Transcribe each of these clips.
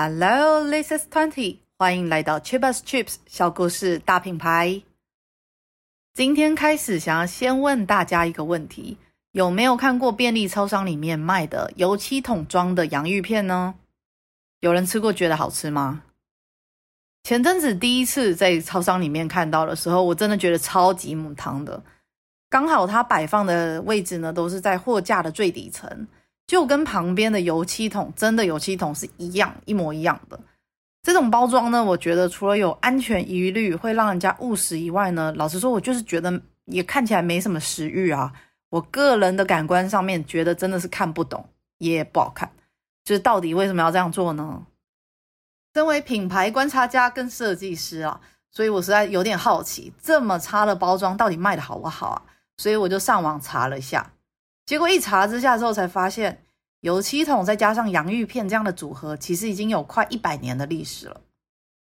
Hello, this is Twenty，欢迎来到 Chips Chips 小故事大品牌。今天开始，想要先问大家一个问题：有没有看过便利超商里面卖的油漆桶装的洋芋片呢？有人吃过，觉得好吃吗？前阵子第一次在超商里面看到的时候，我真的觉得超级母汤的。刚好它摆放的位置呢，都是在货架的最底层，就跟旁边的油漆桶，真的油漆桶是一样，一模一样的。这种包装呢，我觉得除了有安全疑虑，会让人家误食以外呢，老实说，我就是觉得也看起来没什么食欲啊。我个人的感官上面觉得真的是看不懂，也不好看。就是到底为什么要这样做呢？身为品牌观察家跟设计师啊，所以我实在有点好奇，这么差的包装到底卖的好不好啊？所以我就上网查了一下，结果一查之下之后才发现，油漆桶再加上洋芋片这样的组合，其实已经有快一百年的历史了。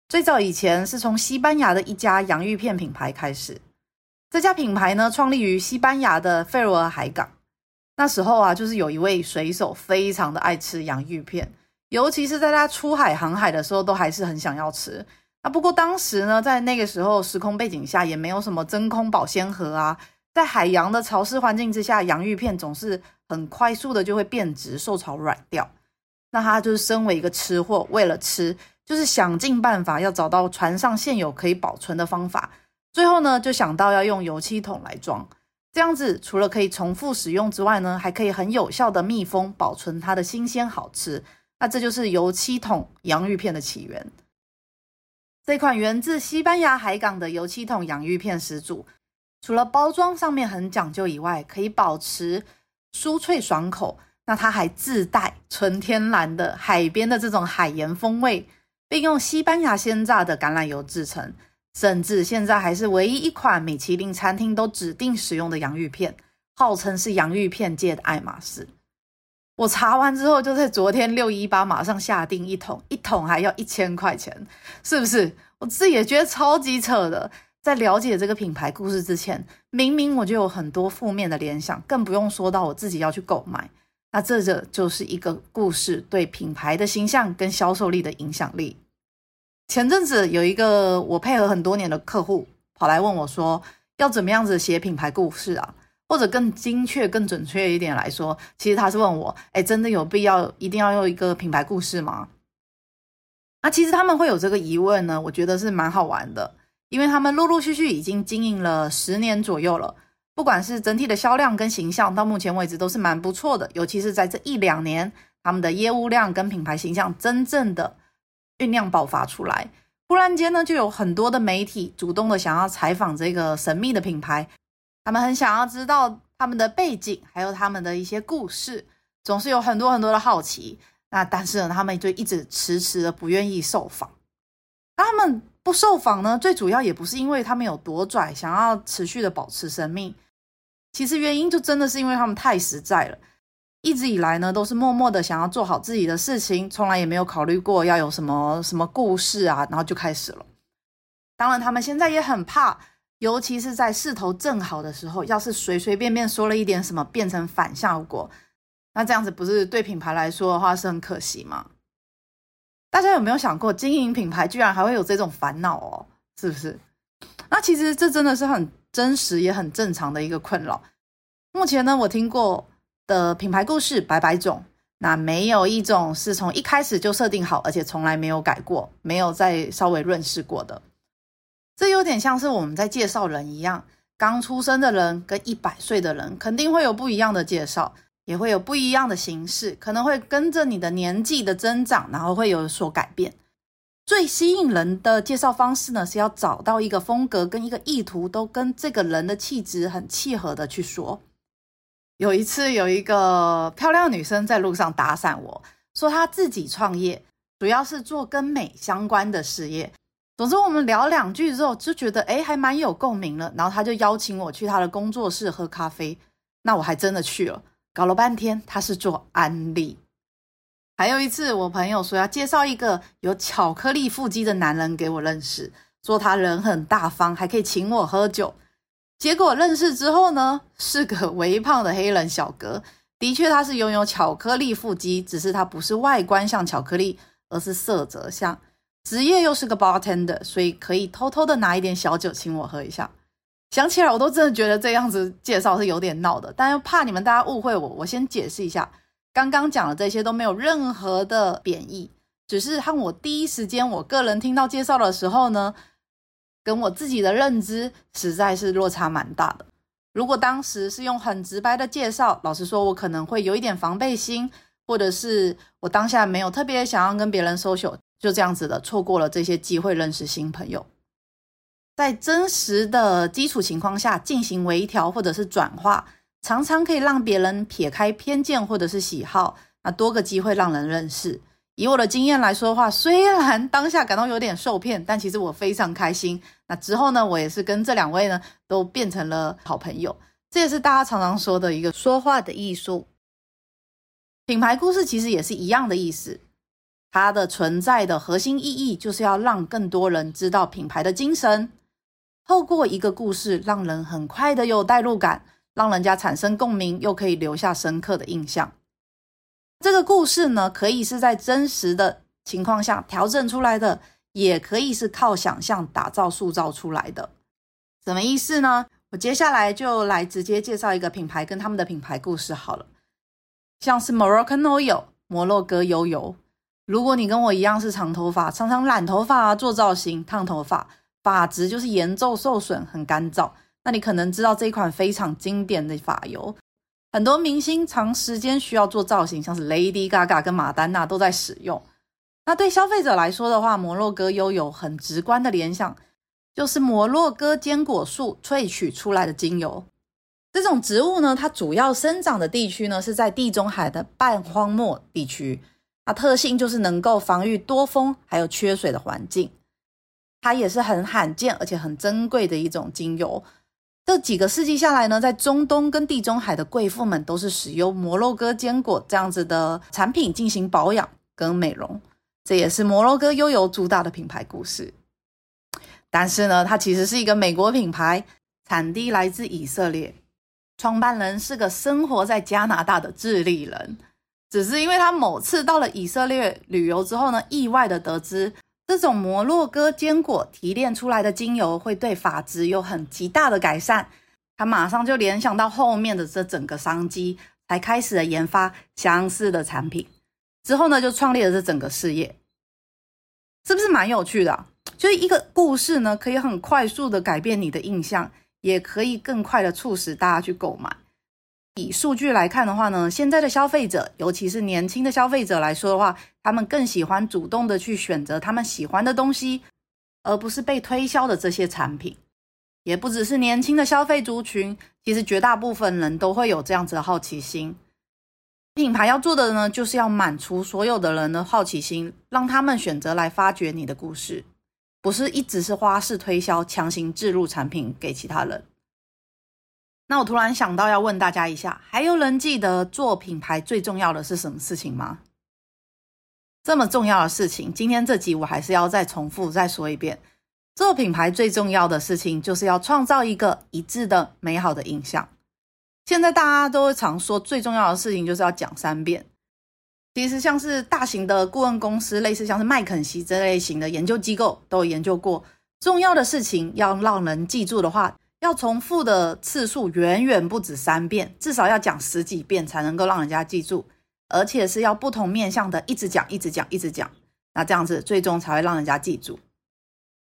最早以前是从西班牙的一家洋芋片品牌开始，这家品牌呢创立于西班牙的费罗尔海港。那时候啊，就是有一位水手非常的爱吃洋芋片。尤其是在他出海航海的时候，都还是很想要吃。那不过当时呢，在那个时候时空背景下，也没有什么真空保鲜盒啊，在海洋的潮湿环境之下，洋芋片总是很快速的就会变质、受潮软掉。那他就是身为一个吃货，为了吃，就是想尽办法要找到船上现有可以保存的方法。最后呢，就想到要用油漆桶来装，这样子除了可以重复使用之外呢，还可以很有效的密封保存它的新鲜好吃。那这就是油漆桶洋芋片的起源。这款源自西班牙海港的油漆桶洋芋片始祖，除了包装上面很讲究以外，可以保持酥脆爽口，那它还自带纯天然的海边的这种海盐风味，并用西班牙鲜榨的橄榄油制成，甚至现在还是唯一一款米其林餐厅都指定使用的洋芋片，号称是洋芋片界的爱马仕。我查完之后，就在昨天六一八马上下订一桶，一桶还要一千块钱，是不是？我自己也觉得超级扯的。在了解这个品牌故事之前，明明我就有很多负面的联想，更不用说到我自己要去购买。那这这就是一个故事对品牌的形象跟销售力的影响力。前阵子有一个我配合很多年的客户跑来问我说，要怎么样子写品牌故事啊？或者更精确、更准确一点来说，其实他是问我：哎，真的有必要一定要用一个品牌故事吗？那其实他们会有这个疑问呢，我觉得是蛮好玩的，因为他们陆陆续续已经经营了十年左右了，不管是整体的销量跟形象，到目前为止都是蛮不错的。尤其是在这一两年，他们的业务量跟品牌形象真正的酝酿爆发出来，忽然间呢，就有很多的媒体主动的想要采访这个神秘的品牌。他们很想要知道他们的背景，还有他们的一些故事，总是有很多很多的好奇。那但是呢，他们就一直迟迟的不愿意受访。他们不受访呢，最主要也不是因为他们有多拽，想要持续的保持生命。其实原因就真的是因为他们太实在了，一直以来呢都是默默的想要做好自己的事情，从来也没有考虑过要有什么什么故事啊，然后就开始了。当然，他们现在也很怕。尤其是在势头正好的时候，要是随随便便说了一点什么，变成反效果，那这样子不是对品牌来说的话是很可惜吗？大家有没有想过，经营品牌居然还会有这种烦恼哦？是不是？那其实这真的是很真实也很正常的一个困扰。目前呢，我听过的品牌故事百百种，那没有一种是从一开始就设定好，而且从来没有改过，没有再稍微润饰过的。这有点像是我们在介绍人一样，刚出生的人跟一百岁的人肯定会有不一样的介绍，也会有不一样的形式，可能会跟着你的年纪的增长，然后会有所改变。最吸引人的介绍方式呢，是要找到一个风格跟一个意图都跟这个人的气质很契合的去说。有一次，有一个漂亮女生在路上搭讪我，说她自己创业，主要是做跟美相关的事业。总之，我们聊两句之后就觉得，诶，还蛮有共鸣了。然后她就邀请我去她的工作室喝咖啡，那我还真的去了。搞了半天，他是做安利。还有一次，我朋友说要介绍一个有巧克力腹肌的男人给我认识，说他人很大方，还可以请我喝酒。结果认识之后呢，是个微胖的黑人小哥。的确，他是拥有巧克力腹肌，只是他不是外观像巧克力。而是色泽像。职业又是个 bartender，所以可以偷偷的拿一点小酒请我喝一下。想起来我都真的觉得这样子介绍是有点闹的，但又怕你们大家误会我，我先解释一下，刚刚讲的这些都没有任何的贬义，只是和我第一时间我个人听到介绍的时候呢，跟我自己的认知实在是落差蛮大的。如果当时是用很直白的介绍，老实说，我可能会有一点防备心，或者是我当下没有特别想要跟别人 social。就这样子的，错过了这些机会认识新朋友。在真实的基础情况下进行微调或者是转化，常常可以让别人撇开偏见或者是喜好，那多个机会让人认识。以我的经验来说的话，虽然当下感到有点受骗，但其实我非常开心。那之后呢，我也是跟这两位呢都变成了好朋友。这也是大家常常说的一个说话的艺术。品牌故事其实也是一样的意思。它的存在的核心意义就是要让更多人知道品牌的精神，透过一个故事，让人很快的有代入感，让人家产生共鸣，又可以留下深刻的印象。这个故事呢，可以是在真实的情况下调整出来的，也可以是靠想象打造、塑造出来的。什么意思呢？我接下来就来直接介绍一个品牌跟他们的品牌故事好了，像是 Moroccan Oil 摩洛哥油油。如果你跟我一样是长头发，常常染头发啊、做造型、烫头发，发质就是严重受损、很干燥，那你可能知道这一款非常经典的发油，很多明星长时间需要做造型，像是 Lady Gaga 跟马丹娜都在使用。那对消费者来说的话，摩洛哥悠游很直观的联想，就是摩洛哥坚果树萃取出来的精油。这种植物呢，它主要生长的地区呢是在地中海的半荒漠地区。它特性就是能够防御多风还有缺水的环境，它也是很罕见而且很珍贵的一种精油。这几个世纪下来呢，在中东跟地中海的贵妇们都是使用摩洛哥坚果这样子的产品进行保养跟美容，这也是摩洛哥悠游主打的品牌故事。但是呢，它其实是一个美国品牌，产地来自以色列，创办人是个生活在加拿大的智利人。只是因为他某次到了以色列旅游之后呢，意外的得知这种摩洛哥坚果提炼出来的精油会对发质有很极大的改善，他马上就联想到后面的这整个商机，才开始了研发相似的产品。之后呢，就创立了这整个事业，是不是蛮有趣的？就是一个故事呢，可以很快速的改变你的印象，也可以更快的促使大家去购买。以数据来看的话呢，现在的消费者，尤其是年轻的消费者来说的话，他们更喜欢主动的去选择他们喜欢的东西，而不是被推销的这些产品。也不只是年轻的消费族群，其实绝大部分人都会有这样子的好奇心。品牌要做的呢，就是要满足所有的人的好奇心，让他们选择来发掘你的故事，不是一直是花式推销，强行置入产品给其他人。那我突然想到要问大家一下，还有人记得做品牌最重要的是什么事情吗？这么重要的事情，今天这集我还是要再重复再说一遍。做品牌最重要的事情，就是要创造一个一致的美好的印象。现在大家都会常说，最重要的事情就是要讲三遍。其实像是大型的顾问公司，类似像是麦肯锡这类型的研究机构，都有研究过，重要的事情要让人记住的话。要重复的次数远远不止三遍，至少要讲十几遍才能够让人家记住，而且是要不同面向的一直讲、一直讲、一直讲，那这样子最终才会让人家记住。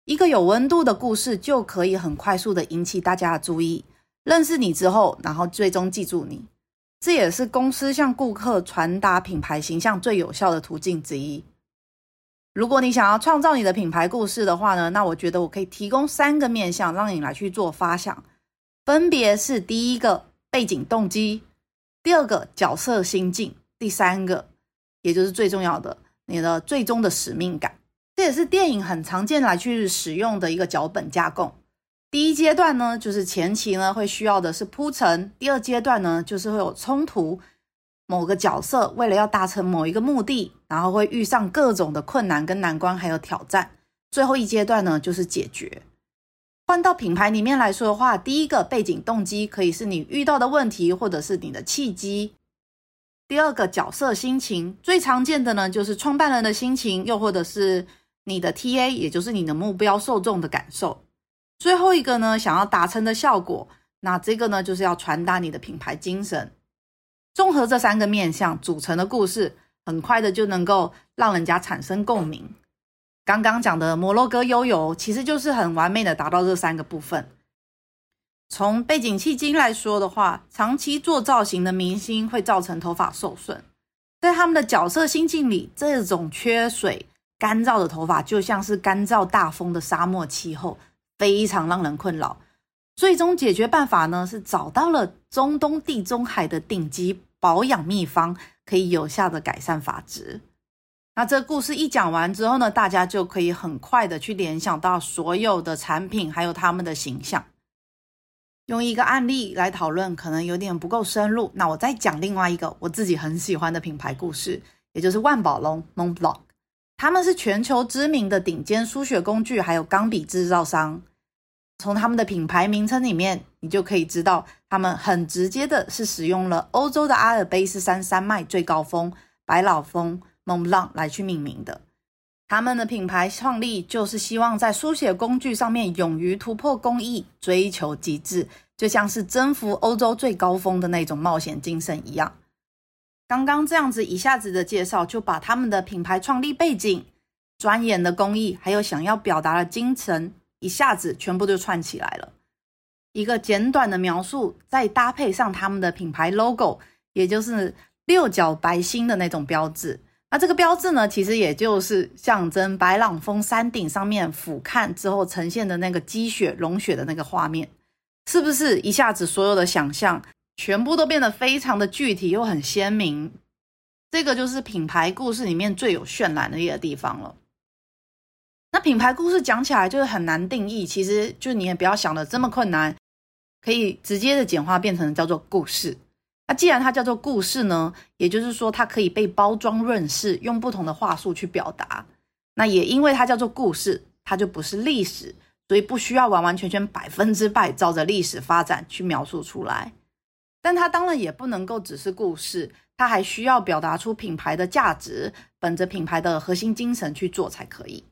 一个有温度的故事就可以很快速的引起大家的注意，认识你之后，然后最终记住你，这也是公司向顾客传达品牌形象最有效的途径之一。如果你想要创造你的品牌故事的话呢，那我觉得我可以提供三个面向让你来去做发想，分别是第一个背景动机，第二个角色心境，第三个也就是最重要的你的最终的使命感。这也是电影很常见来去使用的一个脚本架构。第一阶段呢，就是前期呢会需要的是铺陈，第二阶段呢就是会有冲突。某个角色为了要达成某一个目的，然后会遇上各种的困难跟难关，还有挑战。最后一阶段呢，就是解决。换到品牌里面来说的话，第一个背景动机可以是你遇到的问题，或者是你的契机；第二个角色心情，最常见的呢就是创办人的心情，又或者是你的 TA，也就是你的目标受众的感受。最后一个呢，想要达成的效果，那这个呢就是要传达你的品牌精神。综合这三个面向组成的故事，很快的就能够让人家产生共鸣。刚刚讲的摩洛哥悠游，其实就是很完美的达到这三个部分。从背景迄今来说的话，长期做造型的明星会造成头发受损，在他们的角色心境里，这种缺水、干燥的头发就像是干燥大风的沙漠气候，非常让人困扰。最终解决办法呢，是找到了中东地中海的顶级保养秘方，可以有效的改善发质。那这故事一讲完之后呢，大家就可以很快的去联想到所有的产品，还有他们的形象。用一个案例来讨论，可能有点不够深入。那我再讲另外一个我自己很喜欢的品牌故事，也就是万宝龙 Montblanc。他们是全球知名的顶尖书写工具还有钢笔制造商。从他们的品牌名称里面，你就可以知道，他们很直接的是使用了欧洲的阿尔卑斯山山脉最高峰百老峰 Mont Blanc 来去命名的。他们的品牌创立就是希望在书写工具上面勇于突破工艺，追求极致，就像是征服欧洲最高峰的那种冒险精神一样。刚刚这样子一下子的介绍，就把他们的品牌创立背景、钻研的工艺，还有想要表达的精神。一下子全部就串起来了，一个简短的描述，再搭配上他们的品牌 logo，也就是六角白星的那种标志。那这个标志呢，其实也就是象征白朗峰山顶上面俯瞰之后呈现的那个积雪融雪的那个画面，是不是一下子所有的想象全部都变得非常的具体又很鲜明？这个就是品牌故事里面最有渲染力的地方了。那品牌故事讲起来就是很难定义，其实就你也不要想的这么困难，可以直接的简化变成叫做故事。那既然它叫做故事呢，也就是说它可以被包装润饰，用不同的话术去表达。那也因为它叫做故事，它就不是历史，所以不需要完完全全百分之百照着历史发展去描述出来。但它当然也不能够只是故事，它还需要表达出品牌的价值，本着品牌的核心精神去做才可以。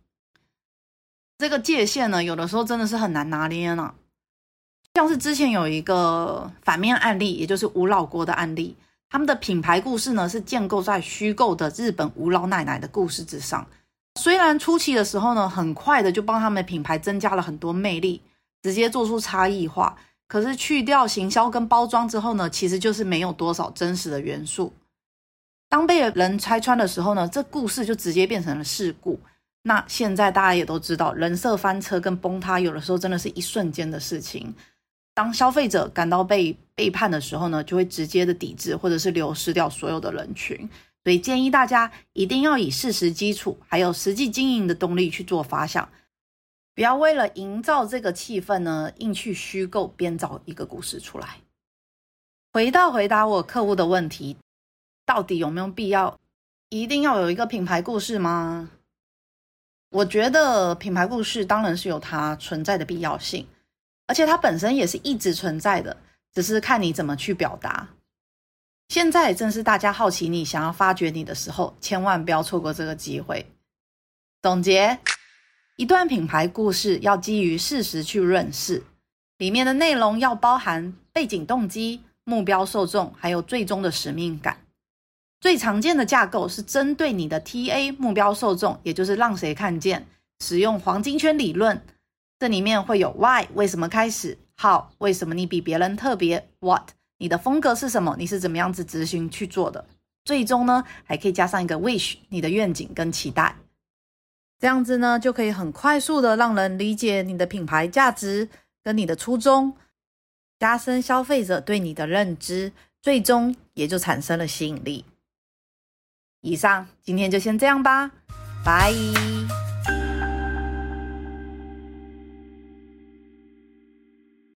这个界限呢，有的时候真的是很难拿捏呢。像是之前有一个反面案例，也就是吴老国的案例，他们的品牌故事呢是建构在虚构的日本吴老奶奶的故事之上。虽然初期的时候呢，很快的就帮他们的品牌增加了很多魅力，直接做出差异化。可是去掉行销跟包装之后呢，其实就是没有多少真实的元素。当被人拆穿的时候呢，这故事就直接变成了事故。那现在大家也都知道，人设翻车跟崩塌，有的时候真的是一瞬间的事情。当消费者感到被背叛的时候呢，就会直接的抵制，或者是流失掉所有的人群。所以建议大家一定要以事实基础，还有实际经营的动力去做发想，不要为了营造这个气氛呢，硬去虚构编造一个故事出来。回到回答我客户的问题，到底有没有必要一定要有一个品牌故事吗？我觉得品牌故事当然是有它存在的必要性，而且它本身也是一直存在的，只是看你怎么去表达。现在正是大家好奇你、想要发掘你的时候，千万不要错过这个机会。总结：一段品牌故事要基于事实去润饰，里面的内容要包含背景动机、目标受众，还有最终的使命感。最常见的架构是针对你的 TA 目标受众，也就是让谁看见，使用黄金圈理论。这里面会有 Why 为什么开始，How 为什么你比别人特别，What 你的风格是什么，你是怎么样子执行去做的。最终呢，还可以加上一个 Wish 你的愿景跟期待，这样子呢就可以很快速的让人理解你的品牌价值跟你的初衷，加深消费者对你的认知，最终也就产生了吸引力。以上，今天就先这样吧，拜。